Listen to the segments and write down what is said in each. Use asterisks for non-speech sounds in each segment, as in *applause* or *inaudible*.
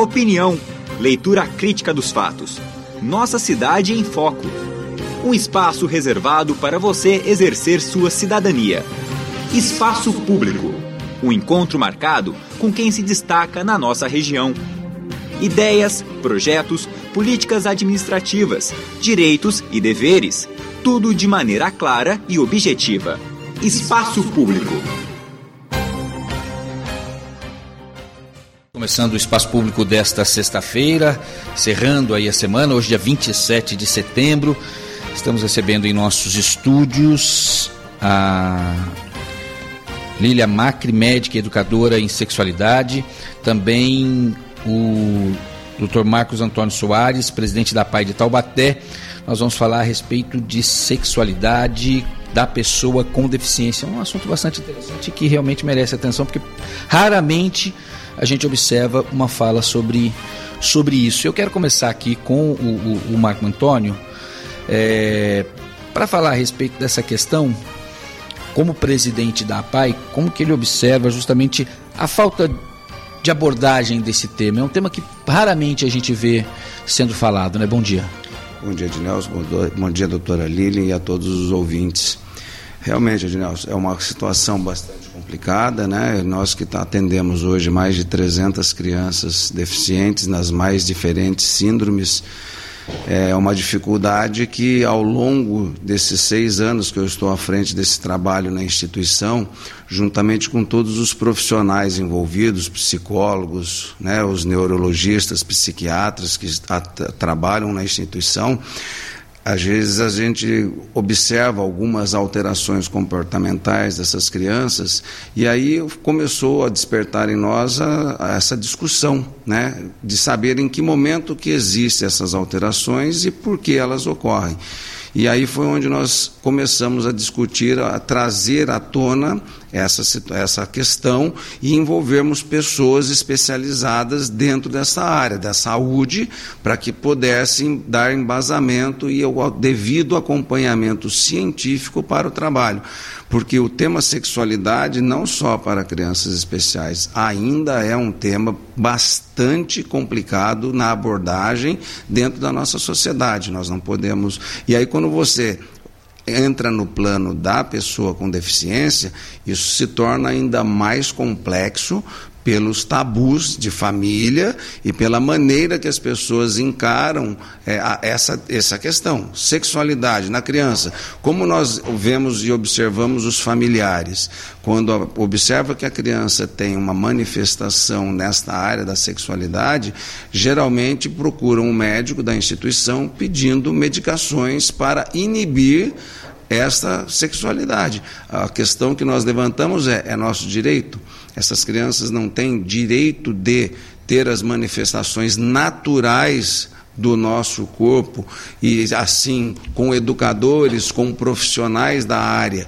Opinião, leitura crítica dos fatos. Nossa cidade em foco. Um espaço reservado para você exercer sua cidadania. Espaço Público. Um encontro marcado com quem se destaca na nossa região. Ideias, projetos, políticas administrativas, direitos e deveres. Tudo de maneira clara e objetiva. Espaço Público. Começando o espaço público desta sexta-feira, cerrando aí a semana, hoje dia 27 de setembro. Estamos recebendo em nossos estúdios a Lília Macri, médica e educadora em sexualidade, também o Dr. Marcos Antônio Soares, presidente da PAI de Taubaté. Nós vamos falar a respeito de sexualidade da pessoa com deficiência. É um assunto bastante interessante que realmente merece atenção, porque raramente a gente observa uma fala sobre, sobre isso. Eu quero começar aqui com o, o, o Marco Antônio é, para falar a respeito dessa questão. Como presidente da APAI, como que ele observa justamente a falta de abordagem desse tema? É um tema que raramente a gente vê sendo falado, né? Bom dia. Bom dia, Ednelson. Bom dia, doutora Lilian e a todos os ouvintes. Realmente, Ednelson, é uma situação bastante complicada, né? Nós que tá, atendemos hoje mais de 300 crianças deficientes nas mais diferentes síndromes, é uma dificuldade que ao longo desses seis anos que eu estou à frente desse trabalho na instituição, juntamente com todos os profissionais envolvidos, psicólogos, né, os neurologistas, psiquiatras que trabalham na instituição, às vezes a gente observa algumas alterações comportamentais dessas crianças e aí começou a despertar em nós a, a essa discussão, né, de saber em que momento que existem essas alterações e por que elas ocorrem. E aí foi onde nós começamos a discutir, a trazer à tona essa, essa questão e envolvermos pessoas especializadas dentro dessa área, da saúde, para que pudessem dar embasamento e o devido acompanhamento científico para o trabalho porque o tema sexualidade, não só para crianças especiais, ainda é um tema bastante complicado na abordagem dentro da nossa sociedade. Nós não podemos. E aí, quando você entra no plano da pessoa com deficiência, isso se torna ainda mais complexo, pelos tabus de família e pela maneira que as pessoas encaram é, essa, essa questão. Sexualidade na criança. Como nós vemos e observamos os familiares, quando observa que a criança tem uma manifestação nesta área da sexualidade, geralmente procuram um médico da instituição pedindo medicações para inibir esta sexualidade. A questão que nós levantamos é: é nosso direito? Essas crianças não têm direito de ter as manifestações naturais do nosso corpo e assim com educadores, com profissionais da área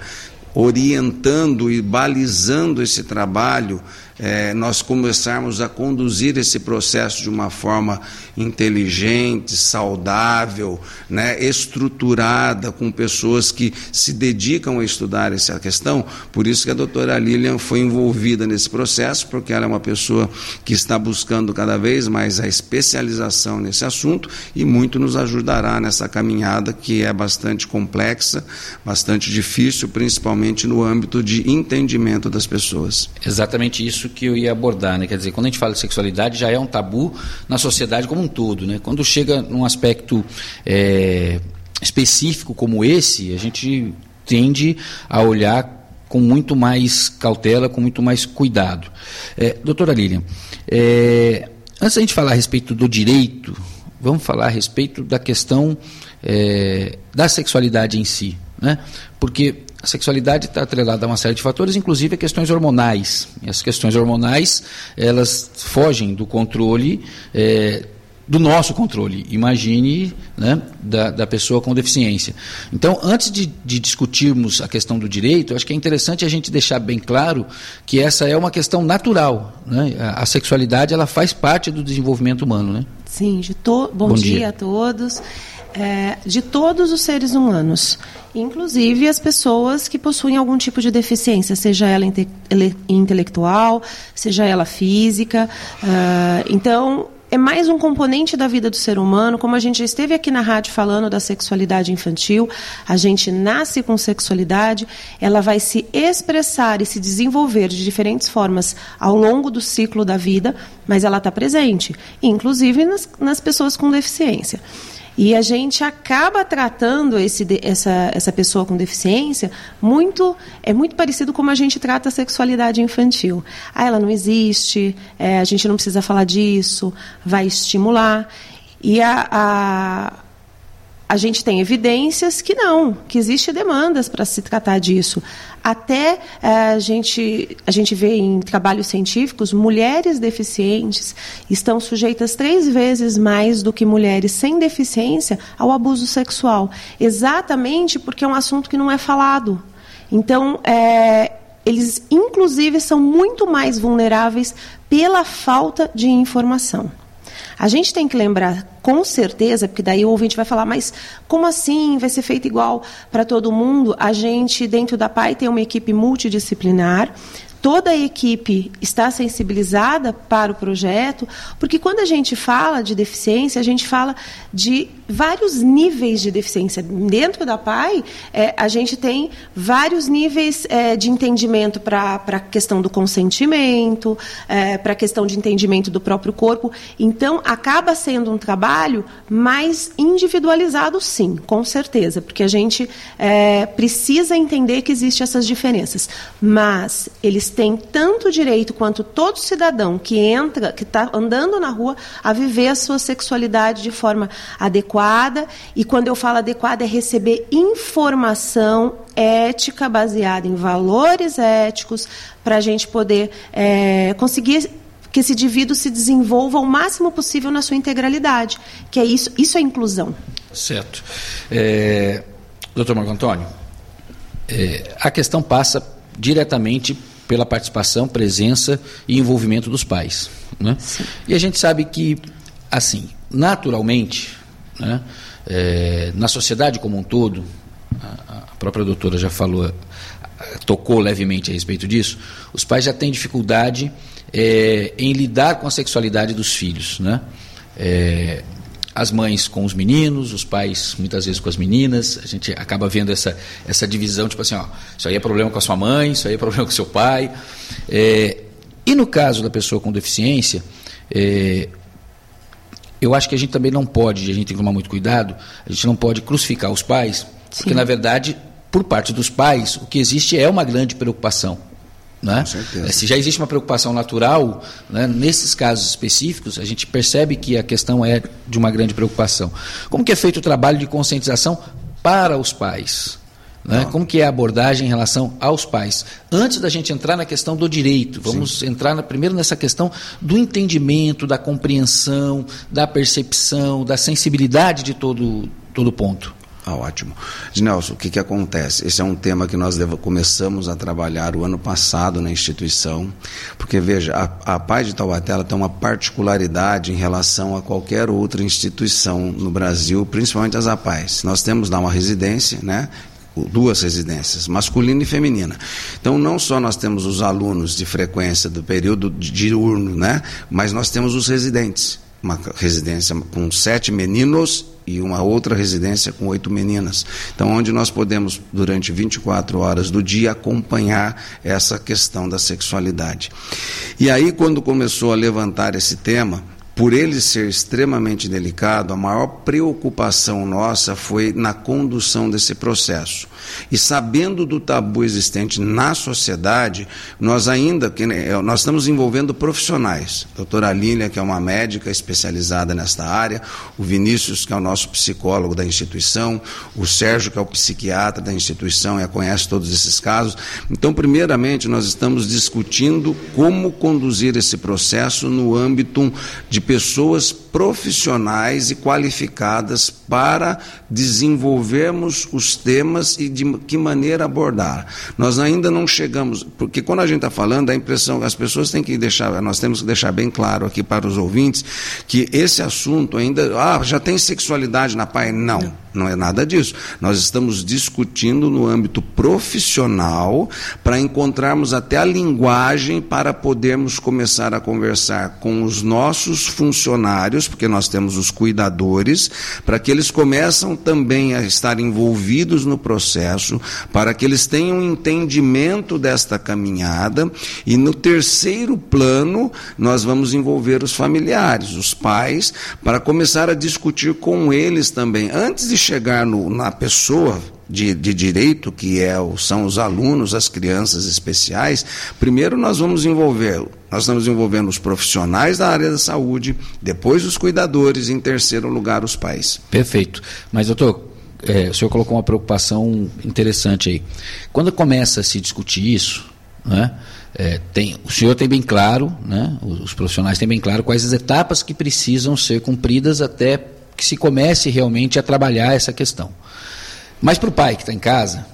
orientando e balizando esse trabalho, é, nós começarmos a conduzir esse processo de uma forma inteligente, saudável, né, estruturada, com pessoas que se dedicam a estudar essa questão. Por isso que a doutora Lilian foi envolvida nesse processo, porque ela é uma pessoa que está buscando cada vez mais a especialização nesse assunto e muito nos ajudará nessa caminhada que é bastante complexa, bastante difícil, principalmente no âmbito de entendimento das pessoas. Exatamente isso que eu ia abordar, né? Quer dizer, quando a gente fala de sexualidade, já é um tabu na sociedade como um todo, né? Quando chega num aspecto é, específico como esse, a gente tende a olhar com muito mais cautela, com muito mais cuidado. É, doutora Lilian, é, antes da gente falar a respeito do direito, vamos falar a respeito da questão é, da sexualidade em si. Né? Porque a sexualidade está atrelada a uma série de fatores, inclusive a questões hormonais. E as questões hormonais, elas fogem do controle, é, do nosso controle, imagine, né, da, da pessoa com deficiência. Então, antes de, de discutirmos a questão do direito, acho que é interessante a gente deixar bem claro que essa é uma questão natural. Né? A, a sexualidade, ela faz parte do desenvolvimento humano. Né? Sim, de to... bom, bom dia. dia a todos. É, de todos os seres humanos inclusive as pessoas que possuem algum tipo de deficiência, seja ela inte intelectual, seja ela física. Uh, então, é mais um componente da vida do ser humano, como a gente já esteve aqui na rádio falando da sexualidade infantil, a gente nasce com sexualidade, ela vai se expressar e se desenvolver de diferentes formas ao longo do ciclo da vida, mas ela está presente, inclusive nas, nas pessoas com deficiência. E a gente acaba tratando esse, essa, essa pessoa com deficiência muito é muito parecido como a gente trata a sexualidade infantil. Ah, ela não existe, é, a gente não precisa falar disso, vai estimular. E a, a a gente tem evidências que não, que existe demandas para se tratar disso. Até eh, a, gente, a gente vê em trabalhos científicos, mulheres deficientes estão sujeitas três vezes mais do que mulheres sem deficiência ao abuso sexual, exatamente porque é um assunto que não é falado. Então, é, eles, inclusive, são muito mais vulneráveis pela falta de informação. A gente tem que lembrar com certeza, porque daí o ouvinte vai falar, mas como assim vai ser feito igual para todo mundo? A gente, dentro da PAI, tem uma equipe multidisciplinar, toda a equipe está sensibilizada para o projeto, porque quando a gente fala de deficiência, a gente fala de vários níveis de deficiência. Dentro da PAI, é, a gente tem vários níveis é, de entendimento para a questão do consentimento, é, para a questão de entendimento do próprio corpo. Então, acaba sendo um trabalho mais individualizado, sim, com certeza, porque a gente é, precisa entender que existem essas diferenças. Mas eles têm tanto direito quanto todo cidadão que entra, que está andando na rua, a viver a sua sexualidade de forma adequada. E quando eu falo adequada, é receber informação ética baseada em valores éticos para a gente poder é, conseguir que esse indivíduo se desenvolva o máximo possível na sua integralidade, que é isso, isso é inclusão. Certo. É, doutor Marco Antônio, é, a questão passa diretamente pela participação, presença e envolvimento dos pais. Né? E a gente sabe que, assim, naturalmente, né, é, na sociedade como um todo, a, a, própria doutora já falou, tocou levemente a respeito disso, os pais já têm dificuldade é, em lidar com a sexualidade dos filhos. Né? É, as mães com os meninos, os pais muitas vezes com as meninas. A gente acaba vendo essa, essa divisão, tipo assim, ó, isso aí é problema com a sua mãe, isso aí é problema com o seu pai. É, e no caso da pessoa com deficiência, é, eu acho que a gente também não pode, a gente tem que tomar muito cuidado, a gente não pode crucificar os pais, Sim. porque na verdade, por parte dos pais, o que existe é uma grande preocupação né? Se já existe uma preocupação natural, né, nesses casos específicos, a gente percebe que a questão é de uma grande preocupação. Como que é feito o trabalho de conscientização para os pais? Né? Como que é a abordagem em relação aos pais? Antes da gente entrar na questão do direito, vamos Sim. entrar na, primeiro nessa questão do entendimento, da compreensão, da percepção, da sensibilidade de todo, todo ponto. Ah, ótimo. Nelson, o que, que acontece? Esse é um tema que nós começamos a trabalhar o ano passado na instituição, porque, veja, a, a Paz de Taubaté tem uma particularidade em relação a qualquer outra instituição no Brasil, principalmente as APAES. Nós temos lá uma residência, né, duas residências, masculina e feminina. Então, não só nós temos os alunos de frequência do período diurno, né, mas nós temos os residentes. Uma residência com sete meninos e uma outra residência com oito meninas. Então, onde nós podemos, durante 24 horas do dia, acompanhar essa questão da sexualidade. E aí, quando começou a levantar esse tema, por ele ser extremamente delicado, a maior preocupação nossa foi na condução desse processo. E sabendo do tabu existente na sociedade, nós ainda nós estamos envolvendo profissionais. A doutora Lília, que é uma médica especializada nesta área, o Vinícius, que é o nosso psicólogo da instituição, o Sérgio, que é o psiquiatra da instituição e conhece todos esses casos. Então, primeiramente, nós estamos discutindo como conduzir esse processo no âmbito de pessoas profissionais e qualificadas para desenvolvermos os temas e de que maneira abordar. Nós ainda não chegamos, porque quando a gente está falando, a impressão, as pessoas têm que deixar, nós temos que deixar bem claro aqui para os ouvintes que esse assunto ainda, ah, já tem sexualidade na PAI? Não. não Não é nada disso. Nós estamos discutindo no âmbito profissional para encontrarmos até a linguagem para podermos começar a conversar com os nossos funcionários, porque nós temos os cuidadores, para que eles começam também a estar envolvidos no processo, para que eles tenham entendimento desta caminhada e no terceiro plano nós vamos envolver os familiares, os pais, para começar a discutir com eles também antes de chegar no, na pessoa de, de, direito, que é, são os alunos, as crianças especiais, primeiro nós vamos envolver, nós estamos envolvendo os profissionais da área da saúde, depois os cuidadores, e em terceiro lugar os pais. Perfeito. Mas, doutor, é, o senhor colocou uma preocupação interessante aí. Quando começa a se discutir isso, né, é, tem, o senhor tem bem claro, né, os profissionais têm bem claro quais as etapas que precisam ser cumpridas até que se comece realmente a trabalhar essa questão. Mas para o pai que está em casa,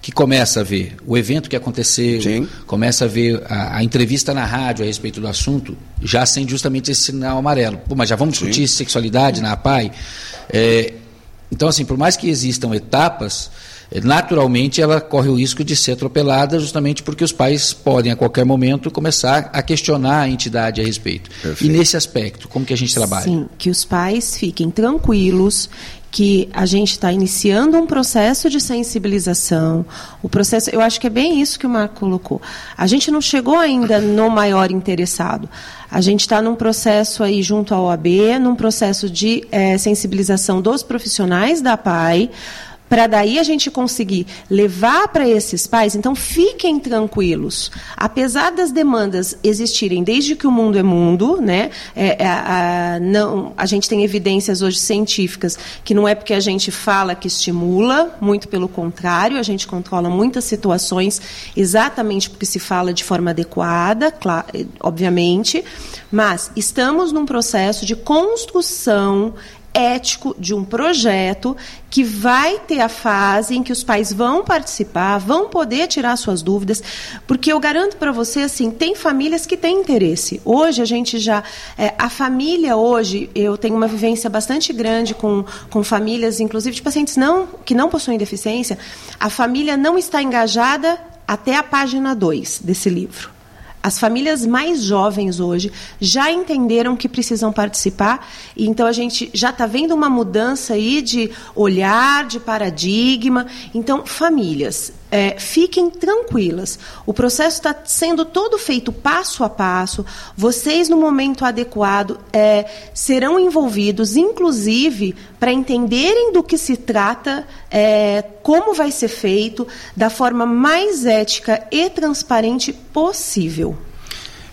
que começa a ver o evento que aconteceu, Sim. começa a ver a, a, entrevista na rádio a respeito do assunto, já acende justamente esse sinal amarelo. Pô, mas já vamos discutir Sim. sexualidade na APAI? É, então, assim, por mais que existam etapas, naturalmente ela corre o risco de ser atropelada justamente porque os pais podem a qualquer momento começar a questionar a entidade a respeito. Perfeito. E nesse aspecto, como que a gente trabalha? Sim, que os pais fiquem tranquilos, que a gente está iniciando um processo de sensibilização. O processo, eu acho que é bem isso que o Marco colocou. A gente não chegou ainda no maior interessado. A gente está num processo aí junto à OAB, num processo de é, sensibilização dos profissionais da PAI para daí a gente conseguir levar para esses pais, então fiquem tranquilos. Apesar das demandas existirem desde que o mundo é mundo, né? É, é, a, não, a gente tem evidências hoje científicas que não é porque a gente fala que estimula, muito pelo contrário, a gente controla muitas situações exatamente porque se fala de forma adequada, claro, obviamente, mas estamos num processo de construção ético de um projeto que vai ter a fase em que os pais vão participar, vão poder tirar suas dúvidas, porque eu garanto para você assim, tem famílias que têm interesse. Hoje a gente já é, a família hoje, eu tenho uma vivência bastante grande com, com famílias, inclusive de pacientes não que não possuem deficiência, a família não está engajada até a página 2 desse livro. As famílias mais jovens hoje já entenderam que precisam participar, e então a gente já está vendo uma mudança aí de olhar, de paradigma. Então, famílias, é, fiquem tranquilas. O processo está sendo todo feito passo a passo. Vocês, no momento adequado, é, serão envolvidos, inclusive, para entenderem do que se trata, é, como vai ser feito, da forma mais ética e transparente possível.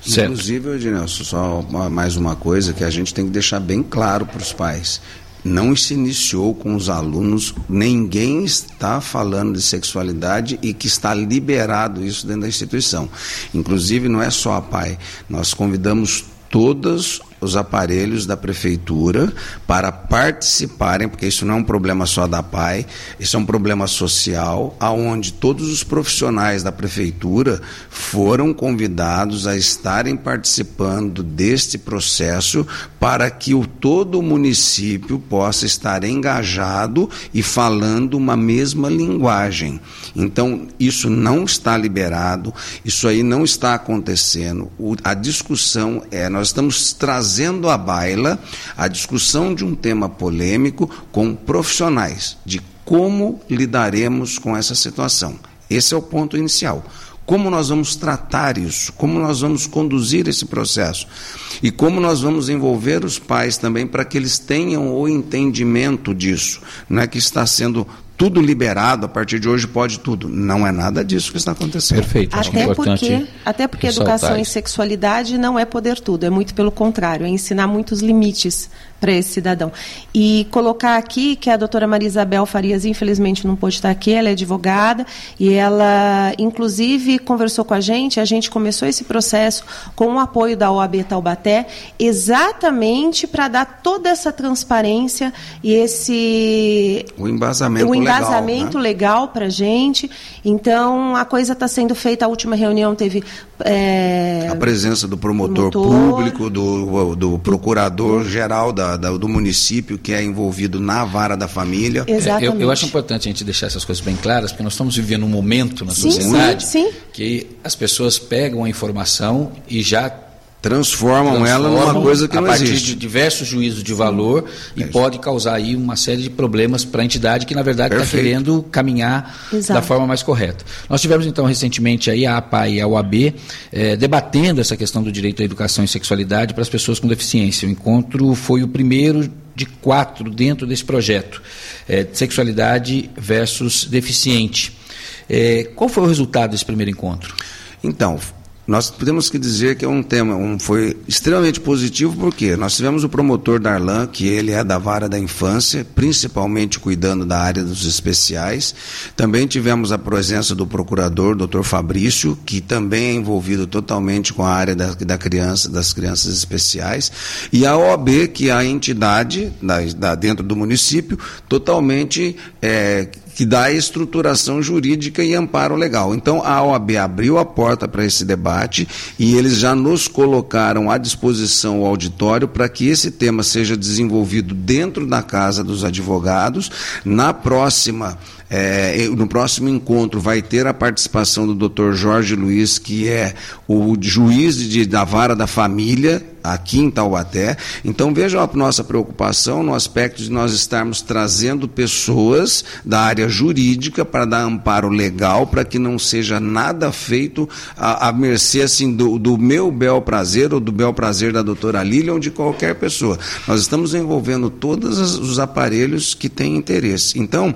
Certo. Inclusive, Ednelson, só mais uma coisa que a gente tem que deixar bem claro para os pais não se iniciou com os alunos, ninguém está falando de sexualidade e que está liberado isso dentro da instituição. Inclusive, não é só a PAI, nós convidamos todas os aparelhos da prefeitura para participarem, porque isso não é um problema só da PAI, isso é um problema social, aonde todos os profissionais da prefeitura foram convidados a estarem participando deste processo para que o todo o município possa estar engajado e falando uma mesma linguagem. Então, isso não está liberado, isso aí não está acontecendo. O, a discussão é, nós estamos trazendo trazendo à baila a discussão de um tema polêmico com profissionais de como lidaremos com essa situação. Esse é o ponto inicial. Como nós vamos tratar isso? Como nós vamos conduzir esse processo? E como nós vamos envolver os pais também para que eles tenham o entendimento disso, não é que está sendo tudo liberado, a partir de hoje pode tudo. Não é nada disso que está acontecendo. Perfeito. Até é porque, até porque educação em sexualidade não é poder tudo, é muito pelo contrário, é ensinar muitos limites para esse cidadão. E colocar aqui que a doutora Maria Isabel Farias, infelizmente, não pôde estar aqui, ela é advogada e ela, inclusive, conversou com a gente. A gente começou esse processo com o apoio da OAB Taubaté, exatamente para dar toda essa transparência e esse. O embasamento, o embasamento legal, né? para a gente. Então, a coisa está sendo feita. A última reunião teve. É, a presença do promotor, promotor público, do, do procurador-geral da da, da, do município que é envolvido na vara da família. Exatamente. É, eu, eu, acho importante a gente deixar essas coisas bem claras, porque nós estamos vivendo um momento na sim, sociedade sim, sim. que as pessoas pegam a informação e já transformam, ela numa coisa que não existe. A partir de diversos juízos de valor Sim. e é pode causar aí uma série de problemas para a entidade que, na verdade, está querendo caminhar Exato. da forma mais correta. Nós tivemos, então, recentemente aí a APA e a UAB eh, debatendo essa questão do direito à educação e sexualidade para as pessoas com deficiência. O encontro foi o primeiro de quatro dentro desse projeto, eh, sexualidade versus deficiente. Eh, qual foi o resultado desse primeiro encontro? Então, nós podemos que dizer que é um tema, um, foi extremamente positivo, porque nós tivemos o promotor Darlan, que ele é da vara da infância, principalmente cuidando da área dos especiais. Também tivemos a presença do procurador, doutor Fabrício, que também é envolvido totalmente com a área da, da criança, das crianças especiais. E a OAB, que é a entidade da, da dentro do município, totalmente é, que dá estruturação jurídica e amparo legal. Então a OAB abriu a porta para esse debate e eles já nos colocaram à disposição o auditório para que esse tema seja desenvolvido dentro da Casa dos Advogados. Na próxima é, no próximo encontro vai ter a participação do Dr. Jorge Luiz, que é o juiz de, da vara da família aqui em Taubaté. Então vejam a nossa preocupação no aspecto de nós estarmos trazendo pessoas da área jurídica para dar amparo legal para que não seja nada feito à, à mercê assim, do, do, meu bel prazer ou do bel prazer da doutora Lília ou de qualquer pessoa. Nós estamos envolvendo todos os aparelhos que têm interesse. Então,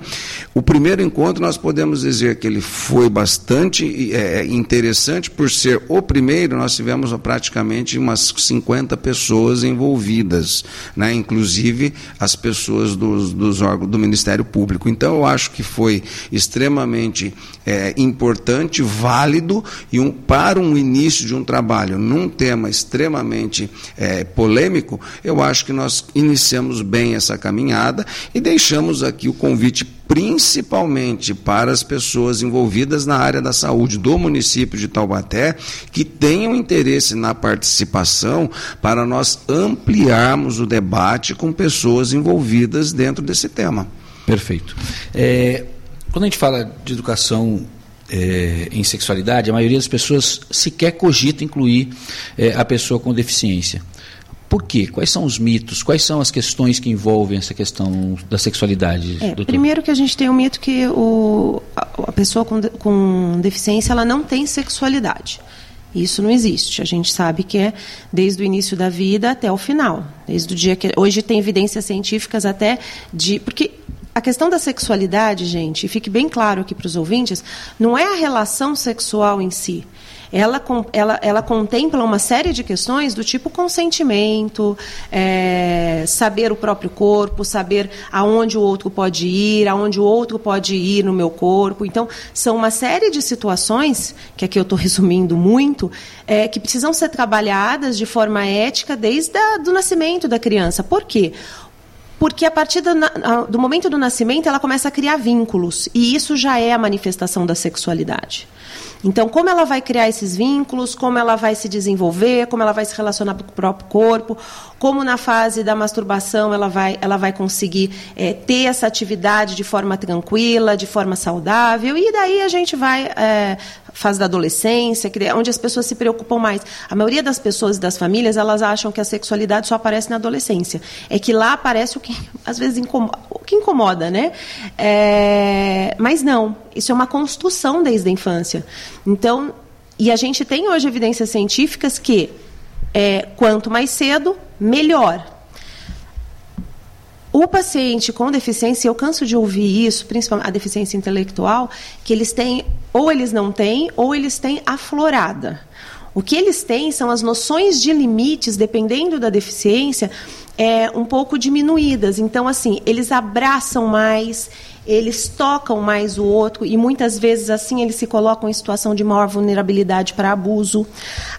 o primeiro encontro nós podemos dizer que ele foi bastante é, interessante por ser o primeiro, nós tivemos praticamente umas 50 50 pessoas envolvidas, né? inclusive as pessoas dos, dos órgãos do Ministério Público. Então, eu acho que foi extremamente é, importante, válido e um, para um início de um trabalho num tema extremamente é, polêmico, eu acho que nós iniciamos bem essa caminhada e deixamos aqui o convite principalmente para as pessoas envolvidas na área da saúde do município de Taubaté, que tenham interesse na participação, para nós ampliarmos o debate com pessoas envolvidas dentro desse tema. Perfeito. É, quando a gente fala de educação é, em sexualidade, a maioria das pessoas sequer cogita incluir é, a pessoa com deficiência. Por quê? Quais são os mitos? Quais são as questões que envolvem essa questão da sexualidade? É, primeiro que a gente tem um mito que o, a pessoa com, com deficiência ela não tem sexualidade. Isso não existe. A gente sabe que é desde o início da vida até o final. Desde o dia que hoje tem evidências científicas até de porque a questão da sexualidade, gente, e fique bem claro aqui para os ouvintes, não é a relação sexual em si ela, ela, ela contempla uma série de questões do tipo consentimento, é, saber o próprio corpo, saber aonde o outro pode ir, aonde o outro pode ir no meu corpo. Então, são uma série de situações, que aqui eu estou resumindo muito, é, que precisam ser trabalhadas de forma ética desde o nascimento da criança. Por quê? porque a partir do, do, momento do nascimento ela começa a criar vínculos e isso já é a manifestação da sexualidade. Então, como ela vai criar esses vínculos, como ela vai se desenvolver, como ela vai se relacionar com o próprio corpo, como na fase da masturbação ela vai, ela vai conseguir é, ter essa atividade de forma tranquila, de forma saudável, e daí a gente vai é, fase da adolescência, é onde as pessoas se preocupam mais. A maioria das pessoas e das famílias, elas acham que a sexualidade só aparece na adolescência. É que lá aparece o que às vezes incomoda, o que incomoda, né? É, mas não, isso é uma construção desde a infância. Então, e a gente tem hoje evidências científicas que é, quanto mais cedo, melhor. O paciente com deficiência, eu canso de ouvir isso, principalmente a deficiência intelectual, que eles têm, ou eles não têm, ou eles têm aflorada. O que eles têm são as noções de limites, dependendo da deficiência, é, um pouco diminuídas. Então, assim, eles abraçam mais, eles tocam mais o outro e muitas vezes assim eles se colocam em situação de maior vulnerabilidade para abuso.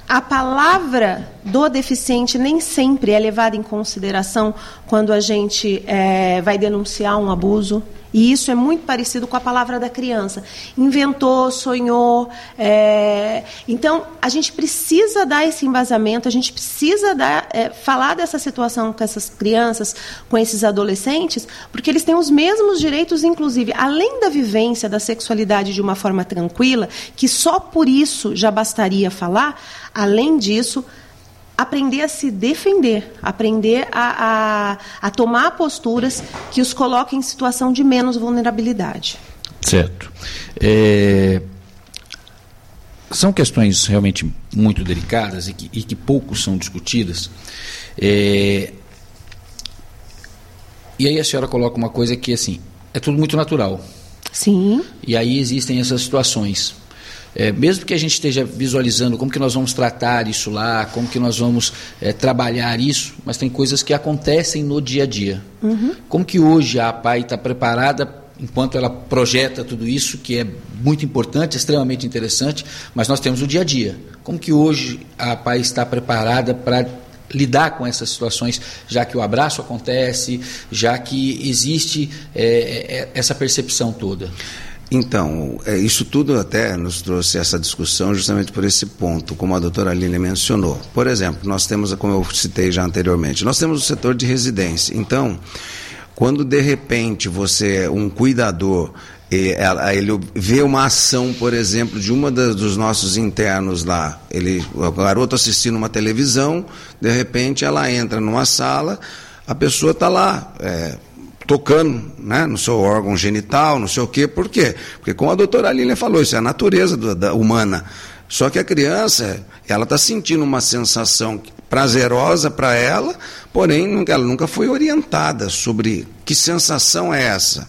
A palavra do deficiente nem sempre é levada em consideração quando a gente é, vai denunciar um abuso. E isso é muito parecido com a palavra da criança. Inventou, sonhou. É... Então, a gente precisa dar esse embasamento, a gente precisa dar, é, falar dessa situação com essas crianças, com esses adolescentes, porque eles têm os mesmos direitos, inclusive, além da vivência da sexualidade de uma forma tranquila, que só por isso já bastaria falar, além disso aprender a se defender, aprender a, a, a, tomar posturas que os coloquem em situação de menos vulnerabilidade. Certo. É, são questões realmente muito delicadas e que, e que pouco são discutidas. É, e aí a senhora coloca uma coisa que assim é tudo muito natural. Sim. E aí existem essas situações. É, mesmo que a gente esteja visualizando como que nós vamos tratar isso lá, como que nós vamos é, trabalhar isso, mas tem coisas que acontecem no dia a dia. Uhum. Como que hoje a APAI está preparada enquanto ela projeta tudo isso, que é muito importante, extremamente interessante, mas nós temos o dia a dia. Como que hoje a APAI está preparada para lidar com essas situações, já que o abraço acontece, já que existe é, é essa percepção toda? Então, é, isso tudo até nos trouxe essa discussão justamente por esse ponto, como a doutora Aline mencionou. Por exemplo, nós temos, como eu citei já anteriormente, nós temos o setor de residência. Então, quando de repente você, um cuidador, ele vê uma ação, por exemplo, de uma dos nossos internos lá, ele, o garoto assistindo uma televisão, de repente ela entra numa sala, a pessoa está lá. É, tocando né, no seu órgão genital, não sei o quê. Por quê? Porque, como a doutora Aline falou, isso é a natureza do, da humana. Só que a criança, ela está sentindo uma sensação prazerosa para ela, porém ela nunca foi orientada sobre que sensação é essa.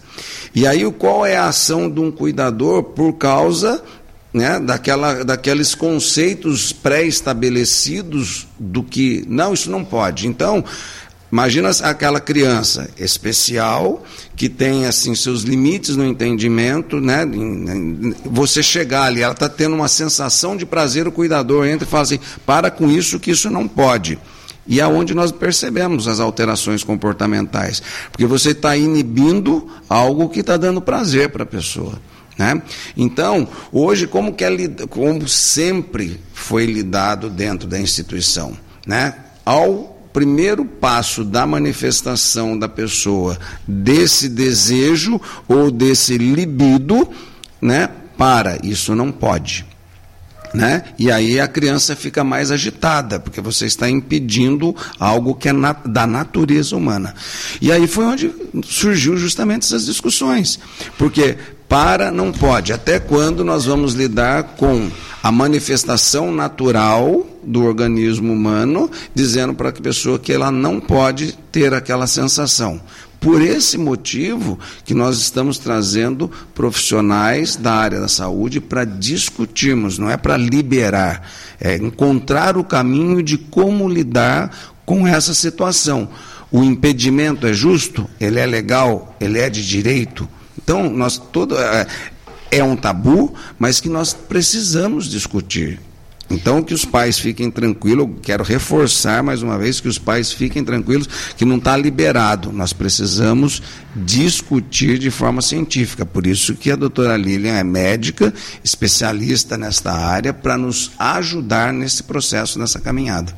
E aí qual é a ação de um cuidador por causa né, daquela, daqueles conceitos pré-estabelecidos do que não, isso não pode. Então, Imagina aquela criança especial que tem assim seus limites no entendimento, né? Você chegar ali, ela está tendo uma sensação de prazer, o cuidador entra e fala assim: para com isso, que isso não pode. E é onde nós percebemos as alterações comportamentais, porque você está inibindo algo que está dando prazer para a pessoa. Né? Então, hoje, como, que é, como sempre foi lidado dentro da instituição? Né? Ao primeiro passo da manifestação da pessoa desse desejo ou desse libido, né, para isso não pode. Né? E aí a criança fica mais agitada, porque você está impedindo algo que é na, da natureza humana. E aí foi onde surgiu justamente essas discussões. Porque para não pode. Até quando nós vamos lidar com a manifestação natural do organismo humano, dizendo para a pessoa que ela não pode ter aquela sensação? Por esse motivo que nós estamos trazendo profissionais da área da saúde para discutirmos, não é para liberar, é encontrar o caminho de como lidar com essa situação. O impedimento é justo? Ele é legal? Ele é de direito? Então, nós todo é, é um tabu, mas que nós precisamos discutir. Então, que os pais fiquem tranquilos, quero reforçar mais uma vez que os pais fiquem tranquilos, que não está liberado. Nós precisamos discutir de forma científica. Por isso que a doutora Lilian é médica, especialista nesta área, para nos ajudar nesse processo, nessa caminhada.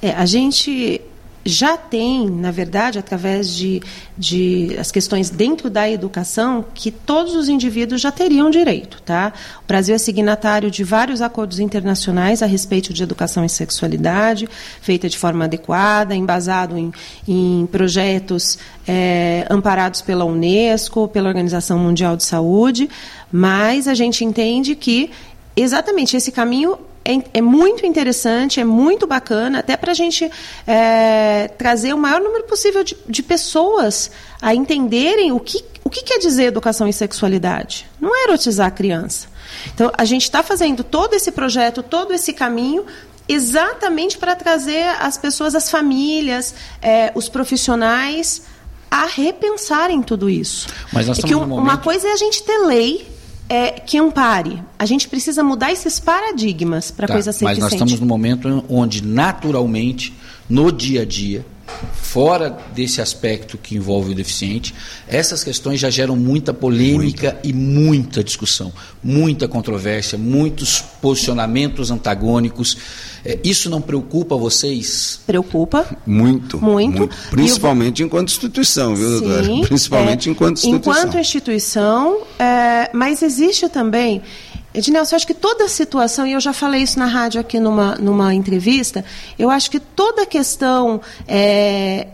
É, a gente já tem, na verdade, através de, de as questões dentro da educação, que todos os indivíduos já teriam direito. Tá? O Brasil é signatário de vários acordos internacionais a respeito de educação e sexualidade, feita de forma adequada, embasado em, em projetos é, amparados pela Unesco, pela Organização Mundial de Saúde, mas a gente entende que exatamente esse caminho é, é, muito interessante, é muito bacana, até para a gente é, trazer o maior número possível de, de, pessoas a entenderem o que, o que quer dizer educação e sexualidade. Não é erotizar a criança. Então, a gente está fazendo todo esse projeto, todo esse caminho, exatamente para trazer as pessoas, as famílias, é, os profissionais a repensarem tudo isso. Mas nós é que um, no uma momento- coisa é a gente ter lei é, que ampare. A gente precisa mudar esses paradigmas para a Tá, coisa ser mas nós eficiente. estamos no momento onde, naturalmente, no dia a dia, fora desse aspecto que envolve o deficiente, essas questões já geram muita polêmica e muita discussão, muita controvérsia, muitos posicionamentos antagônicos. É, isso não preocupa vocês? Preocupa. Muito, Muito. Principalmente enquanto instituição, viu, doutora? Sim, *laughs* Principalmente é, enquanto instituição. Enquanto instituição, é, mas existe também. Ednelson, eu acho que toda situação, e eu já falei isso na rádio aqui numa, numa entrevista, eu acho que toda questão é,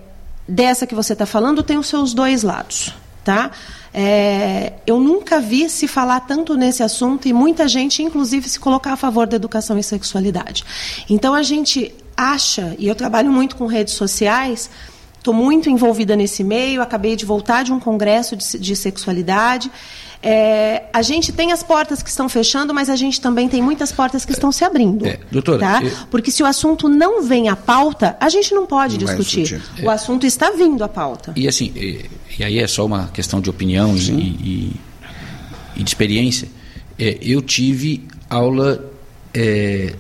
dessa que você está falando tem os seus dois lados. Tá? É, eu nunca vi se falar tanto nesse assunto e muita gente, inclusive, se colocar a favor da educação em sexualidade. Então a gente acha, e eu trabalho muito com redes sociais, Estou muito envolvida nesse meio, acabei de voltar de um congresso de, de sexualidade. É, a gente tem as portas que estão fechando, mas a gente também tem muitas portas que estão se abrindo. É, doutora, tá? eu- Porque se o assunto não vem à pauta, a gente não pode Não discutir. discutir. O assunto está vindo à pauta. E assim, e, e aí é só uma questão de opinião e, e- e de experiência. É, eu tive aula é,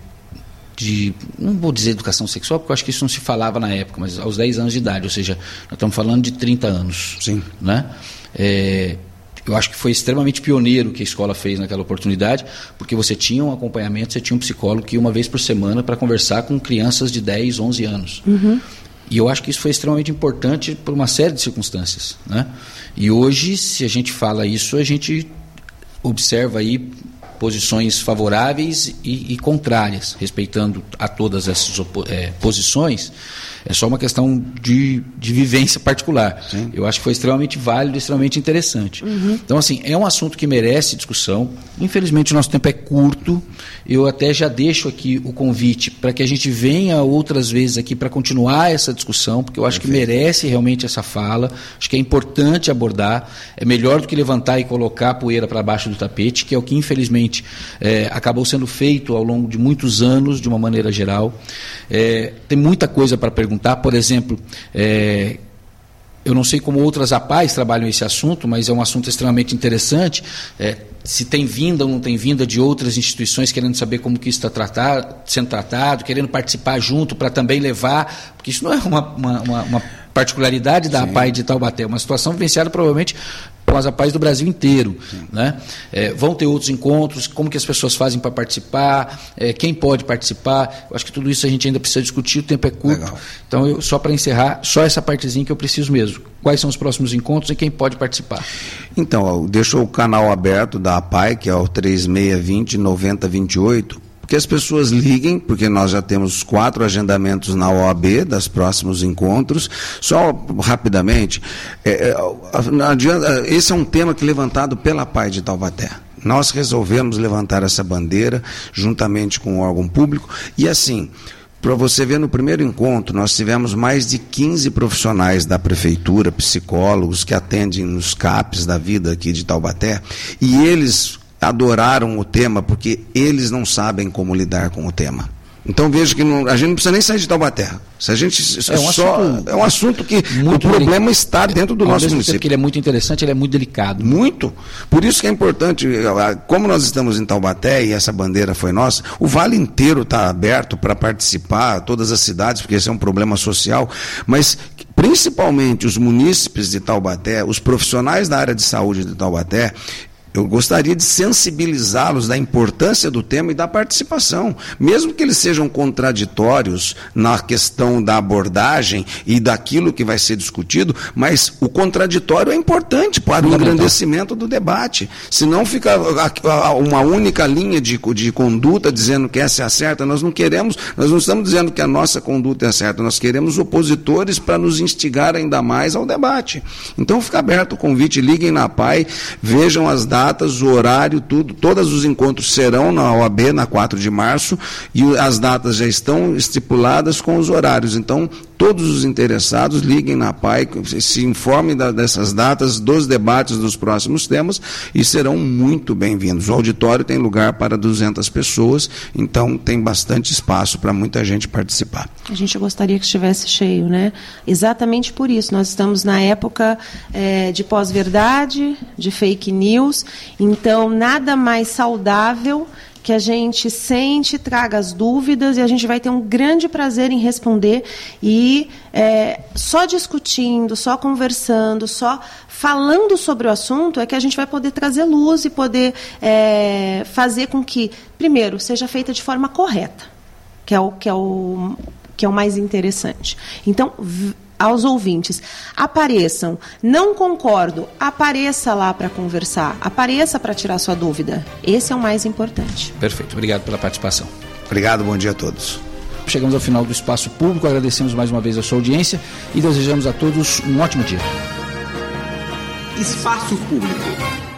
de, não vou dizer educação sexual, porque eu acho que isso não se falava na época, mas aos 10 anos de idade, ou seja, nós estamos falando de 30 anos. Sim. Né? É, eu acho que foi extremamente pioneiro o que a escola fez naquela oportunidade, porque você tinha um acompanhamento, você tinha um psicólogo que ia uma vez por semana para conversar com crianças de 10, 11 anos. E eu acho que isso foi extremamente importante por uma série de circunstâncias. Né? E hoje, se a gente fala isso, a gente observa aí posições favoráveis e, e contrárias, respeitando a todas essas eh, posições. É só uma questão de, de vivência particular. Eu acho que foi extremamente válido, extremamente interessante. Então, assim, é um assunto que merece discussão. Infelizmente, o nosso tempo é curto. Eu até já deixo aqui o convite para que a gente venha outras vezes aqui para continuar essa discussão, porque eu acho que merece realmente essa fala. Acho que é importante abordar. É melhor do que levantar e colocar a poeira para baixo do tapete, que é o que, infelizmente, eh, acabou sendo feito ao longo de muitos anos, de uma maneira geral. Eh, tem muita coisa para perguntar. Por exemplo, eh, eu não sei como outras APAES trabalham esse assunto, mas é um assunto extremamente interessante. É, se tem vinda ou não tem vinda de outras instituições querendo saber como que isso está tratado, sendo tratado, querendo participar junto para também levar, porque isso não é uma, uma, uma- particularidade da APAE de Taubaté, é uma situação vivenciada provavelmente pelas APAES do Brasil inteiro. Né? É, vão ter outros encontros, como que as pessoas fazem para participar, é, quem pode participar. Eu acho que tudo isso a gente ainda precisa discutir, o tempo é curto. Legal. Então, eu, só para encerrar, só essa partezinha que eu preciso mesmo. Quais são os próximos encontros e quem pode participar? Então, deixou o canal aberto da APAI, que é o 3620 9028, que as pessoas liguem, porque nós já temos quatro agendamentos na OAB das próximos encontros. Só rapidamente, é, é, adianta- esse é um tema que é levantado pela PAI de Taubaté. Nós resolvemos levantar essa bandeira juntamente com o órgão público e assim. Para você ver, no primeiro encontro, nós tivemos mais de 15 profissionais da prefeitura, psicólogos que atendem nos CAPs da vida aqui de Taubaté, e eles adoraram o tema porque eles não sabem como lidar com o tema. Então veja que não- a gente não precisa nem sair de Taubaté. Se a gente É um só assunto é um assunto que o problema delicado. está dentro do Ao nosso município. que ele é muito interessante, ele é muito delicado. Muito. Por isso que é importante, como nós estamos em Taubaté e essa bandeira foi nossa, o vale inteiro está aberto para participar, todas as cidades, porque esse é um problema social, mas principalmente os munícipes de Taubaté, os profissionais da área de saúde de Taubaté, eu gostaria de sensibilizá-los da importância do tema e da participação, mesmo que eles sejam contraditórios na questão da abordagem e daquilo que vai ser discutido, mas o contraditório é importante para o engrandecimento do debate. Senão fica a- a- uma única linha de, de conduta dizendo que essa é a certa. Nós não queremos, nós não estamos dizendo que a nossa conduta é a certa, nós queremos opositores para nos instigar ainda mais ao debate. Então fica aberto o convite, liguem na PAI, vejam as datas datas, o horário, tudo. Todos os encontros serão na OAB, na 4 de março, e as datas já estão estipuladas com os horários. Então, todos os interessados liguem na PAI, se informem dessas datas, dos debates dos próximos temas e serão muito bem-vindos. O auditório tem lugar para 200 pessoas, então tem bastante espaço para muita gente participar. A gente gostaria que estivesse cheio, né? Exatamente por isso. Nós estamos na época é, de pós-verdade, de fake news, então nada mais saudável que a gente sente, traga as dúvidas e a gente vai ter um grande prazer em responder e é, só discutindo, só conversando, só falando sobre o assunto é que a gente vai poder trazer luz e poder é, fazer com que, primeiro, seja feita de forma correta, que é o que é o que é o mais interessante. Então aos ouvintes. Apareçam. Não concordo. Apareça lá para conversar. Apareça para tirar sua dúvida. Esse é o mais importante. Perfeito. Obrigado pela participação. Obrigado. Bom dia a todos. Chegamos ao final do espaço público. Agradecemos mais uma vez a sua audiência e desejamos a todos um ótimo dia. Espaço Público.